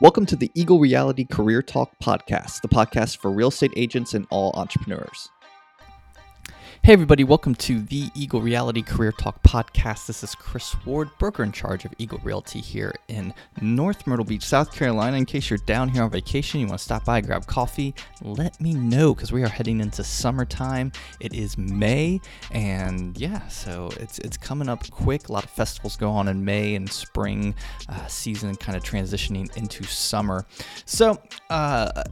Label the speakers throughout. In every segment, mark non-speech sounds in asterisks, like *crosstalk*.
Speaker 1: Welcome to the Eagle Reality Career Talk podcast, the podcast for real estate agents and all entrepreneurs. Hey, everybody, welcome to the Eagle Reality Career Talk podcast. This is Chris Ward, broker in charge of Eagle Realty here in North Myrtle Beach, South Carolina. In case you're down here on vacation, you want to stop by, grab coffee, let me know because we are heading into summertime. It is May, and yeah, so it's it's coming up quick. A lot of festivals go on in May and spring uh, season, kind of transitioning into summer. So, uh,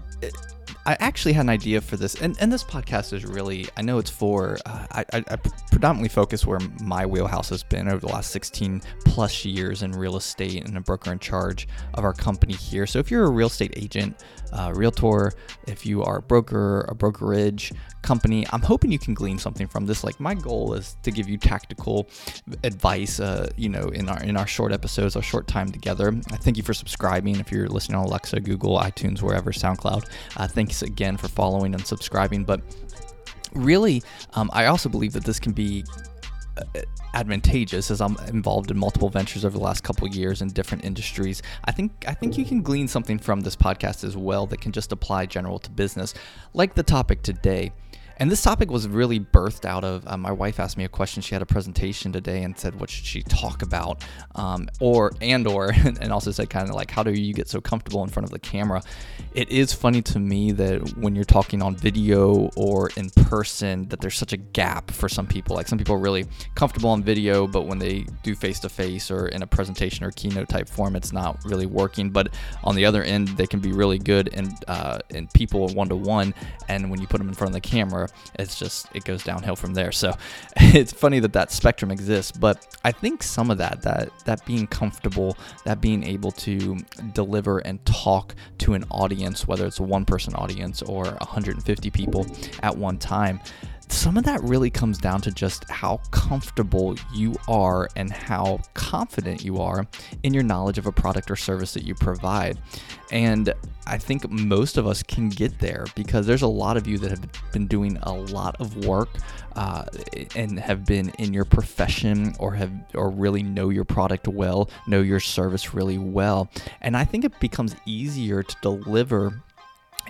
Speaker 1: I actually had an idea for this, and, and this podcast is really, I know it's for, uh, I, I, I, predominantly focus where my wheelhouse has been over the last 16 plus years in real estate and a broker in charge of our company here. So if you're a real estate agent, uh, realtor, if you are a broker, a brokerage company, I'm hoping you can glean something from this. Like my goal is to give you tactical advice, uh, you know, in our in our short episodes, our short time together. I thank you for subscribing. If you're listening on Alexa, Google, iTunes, wherever, SoundCloud, uh, thanks again for following and subscribing. But really, um, I also believe that this can be advantageous as I'm involved in multiple ventures over the last couple years in different industries. I think I think you can glean something from this podcast as well that can just apply general to business, like the topic today. And this topic was really birthed out of uh, my wife asked me a question. She had a presentation today and said, "What should she talk about?" Um, or and or *laughs* and also said kind of like, "How do you get so comfortable in front of the camera?" It is funny to me that when you're talking on video or in person, that there's such a gap for some people. Like some people are really comfortable on video, but when they do face to face or in a presentation or keynote type form, it's not really working. But on the other end, they can be really good in uh, in people one to one, and when you put them in front of the camera it's just it goes downhill from there. So *laughs* it's funny that that spectrum exists, but I think some of that that that being comfortable, that being able to deliver and talk to an audience, whether it's a one person audience or 150 people at one time some of that really comes down to just how comfortable you are and how confident you are in your knowledge of a product or service that you provide. And I think most of us can get there because there's a lot of you that have been doing a lot of work uh, and have been in your profession or have or really know your product well, know your service really well. And I think it becomes easier to deliver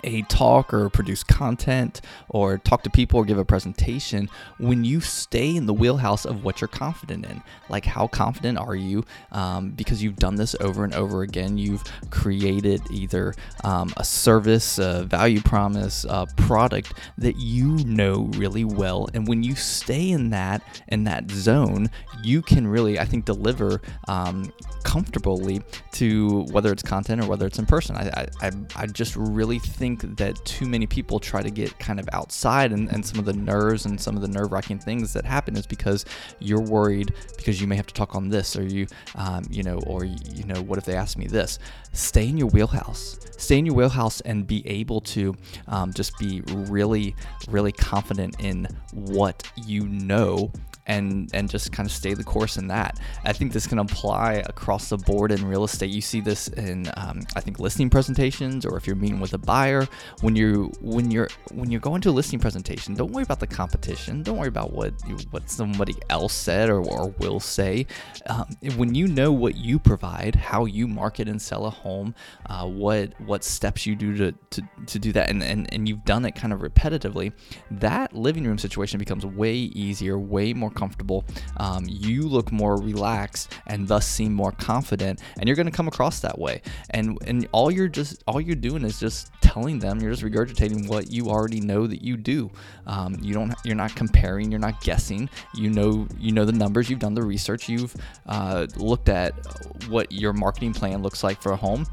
Speaker 1: a talk or produce content or talk to people or give a presentation when you stay in the wheelhouse of what you're confident in. Like, how confident are you? Um, because you've done this over and over again. You've created either um, a service, a value promise, a product that you know really well. And when you stay in that, in that zone, you can really, I think, deliver um, comfortably to whether it's content or whether it's in person. I, I, I just really think think that too many people try to get kind of outside and, and some of the nerves and some of the nerve wracking things that happen is because you're worried because you may have to talk on this or you, um, you know, or, you know, what if they ask me this? Stay in your wheelhouse. Stay in your wheelhouse and be able to um, just be really, really confident in what you know and and just kind of stay the course in that. I think this can apply across the board in real estate. You see this in um, I think listing presentations, or if you're meeting with a buyer. When you when you're when you're going to a listing presentation, don't worry about the competition. Don't worry about what what somebody else said or, or will say. Um, when you know what you provide, how you market and sell a home, uh, what what steps you do to, to, to do that, and, and and you've done it kind of repetitively, that living room situation becomes way easier, way more comfortable. Um, you look more relaxed and thus seem more confident, and you're going to come across that way. And and all you're just all you're doing is just telling them. You're just regurgitating what you already know that you do. Um, you don't. You're not comparing. You're not guessing. You know. You know the numbers. You've done the research. You've uh, looked at what your marketing plan looks like for a home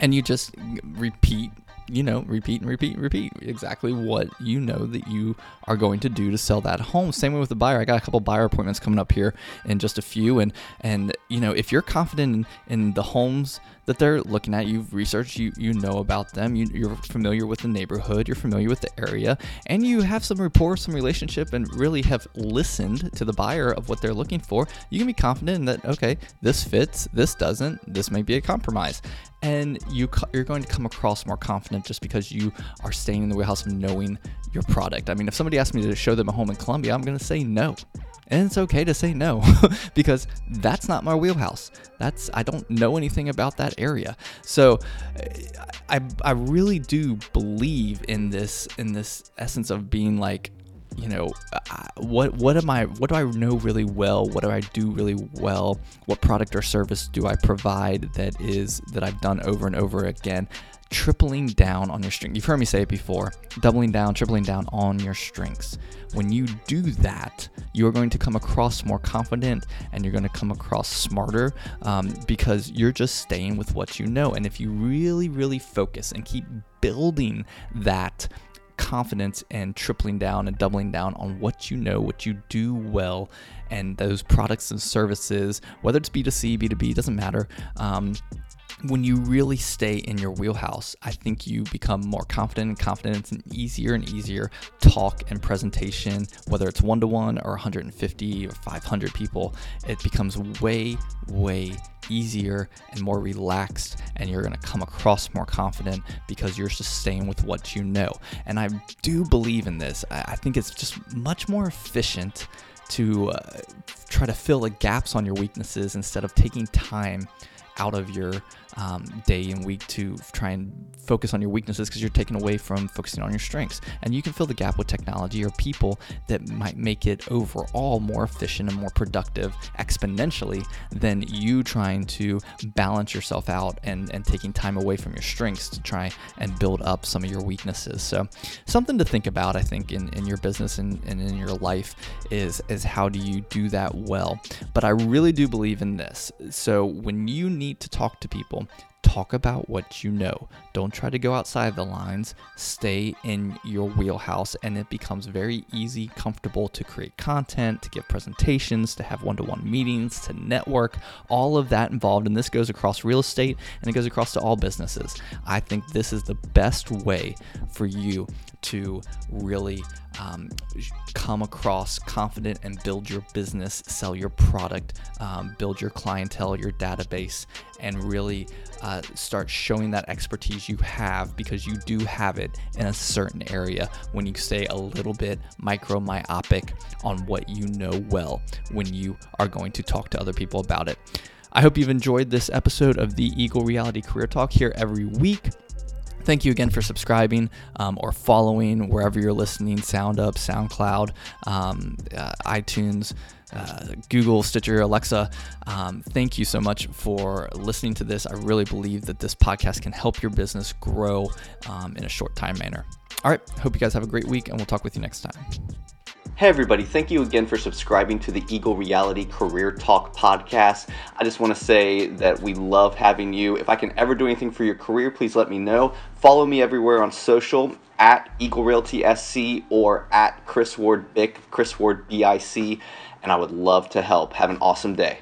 Speaker 1: and you just repeat you know, repeat and repeat and repeat exactly what you know that you are going to do to sell that home. Same way with the buyer. I got a couple buyer appointments coming up here in just a few, and and you know, if you're confident in, in the homes that they're looking at, you've researched, you you know about them, you, you're familiar with the neighborhood, you're familiar with the area, and you have some rapport, some relationship, and really have listened to the buyer of what they're looking for. You can be confident that. Okay, this fits, this doesn't, this may be a compromise, and you you're going to come across more confident just because you are staying in the warehouse and knowing your product. I mean, if somebody asked me to show them a home in Columbia, I'm going to say no. And it's okay to say no *laughs* because that's not my wheelhouse. That's I don't know anything about that area. So I I really do believe in this in this essence of being like you know what what am i what do i know really well? What do i do really well? What product or service do i provide that is that i've done over and over again? Tripling down on your strength you've heard me say it before doubling down tripling down on your strengths when you do that you're going to come across more confident and you're going to come across smarter um, because you're just staying with what you know. And if you really really focus and keep building that confidence and tripling down and doubling down on what you know, what you do well, and those products and services, whether it's B2C, B2B, doesn't matter. Um, when you really stay in your wheelhouse, I think you become more confident and confident. It's an easier and easier talk and presentation, whether it's one to one or 150 or 500 people. It becomes way, way easier and more relaxed, and you're going to come across more confident because you're just staying with what you know. And I do believe in this. I think it's just much more efficient to uh, try to fill the gaps on your weaknesses instead of taking time out of your um, day and week to try and focus on your weaknesses because you're taken away from focusing on your strengths. And you can fill the gap with technology or people that might make it overall more efficient and more productive exponentially than you trying to balance yourself out and, and taking time away from your strengths to try and build up some of your weaknesses. So, something to think about, I think, in, in your business and, and in your life is, is how do you do that well. But I really do believe in this. So, when you need to talk to people, talk about what you know. Don't try to go outside the lines. Stay in your wheelhouse, and it becomes very easy, comfortable to create content, to give presentations, to have one to one meetings, to network, all of that involved. And this goes across real estate and it goes across to all businesses. I think this is the best way for you to really um, come across confident and build your business, sell your product, um, build your clientele, your database, and really uh, start showing that expertise you have because you do have it in a certain area when you stay a little bit micro myopic on what you know well when you are going to talk to other people about it. I hope you've enjoyed this episode of the Eagle Reality Career Talk here every week. Thank you again for subscribing um, or following wherever you're listening SoundUp, SoundCloud, um, uh, iTunes. Uh, Google, Stitcher, Alexa. Um, thank you so much for listening to this. I really believe that this podcast can help your business grow um, in a short time manner. All right. Hope you guys have a great week, and we'll talk with you next time.
Speaker 2: Hey, everybody, thank you again for subscribing to the Eagle Reality Career Talk podcast. I just want to say that we love having you. If I can ever do anything for your career, please let me know. Follow me everywhere on social at Eagle Realty SC or at Chris Ward Bick, Chris Ward BIC, and I would love to help. Have an awesome day.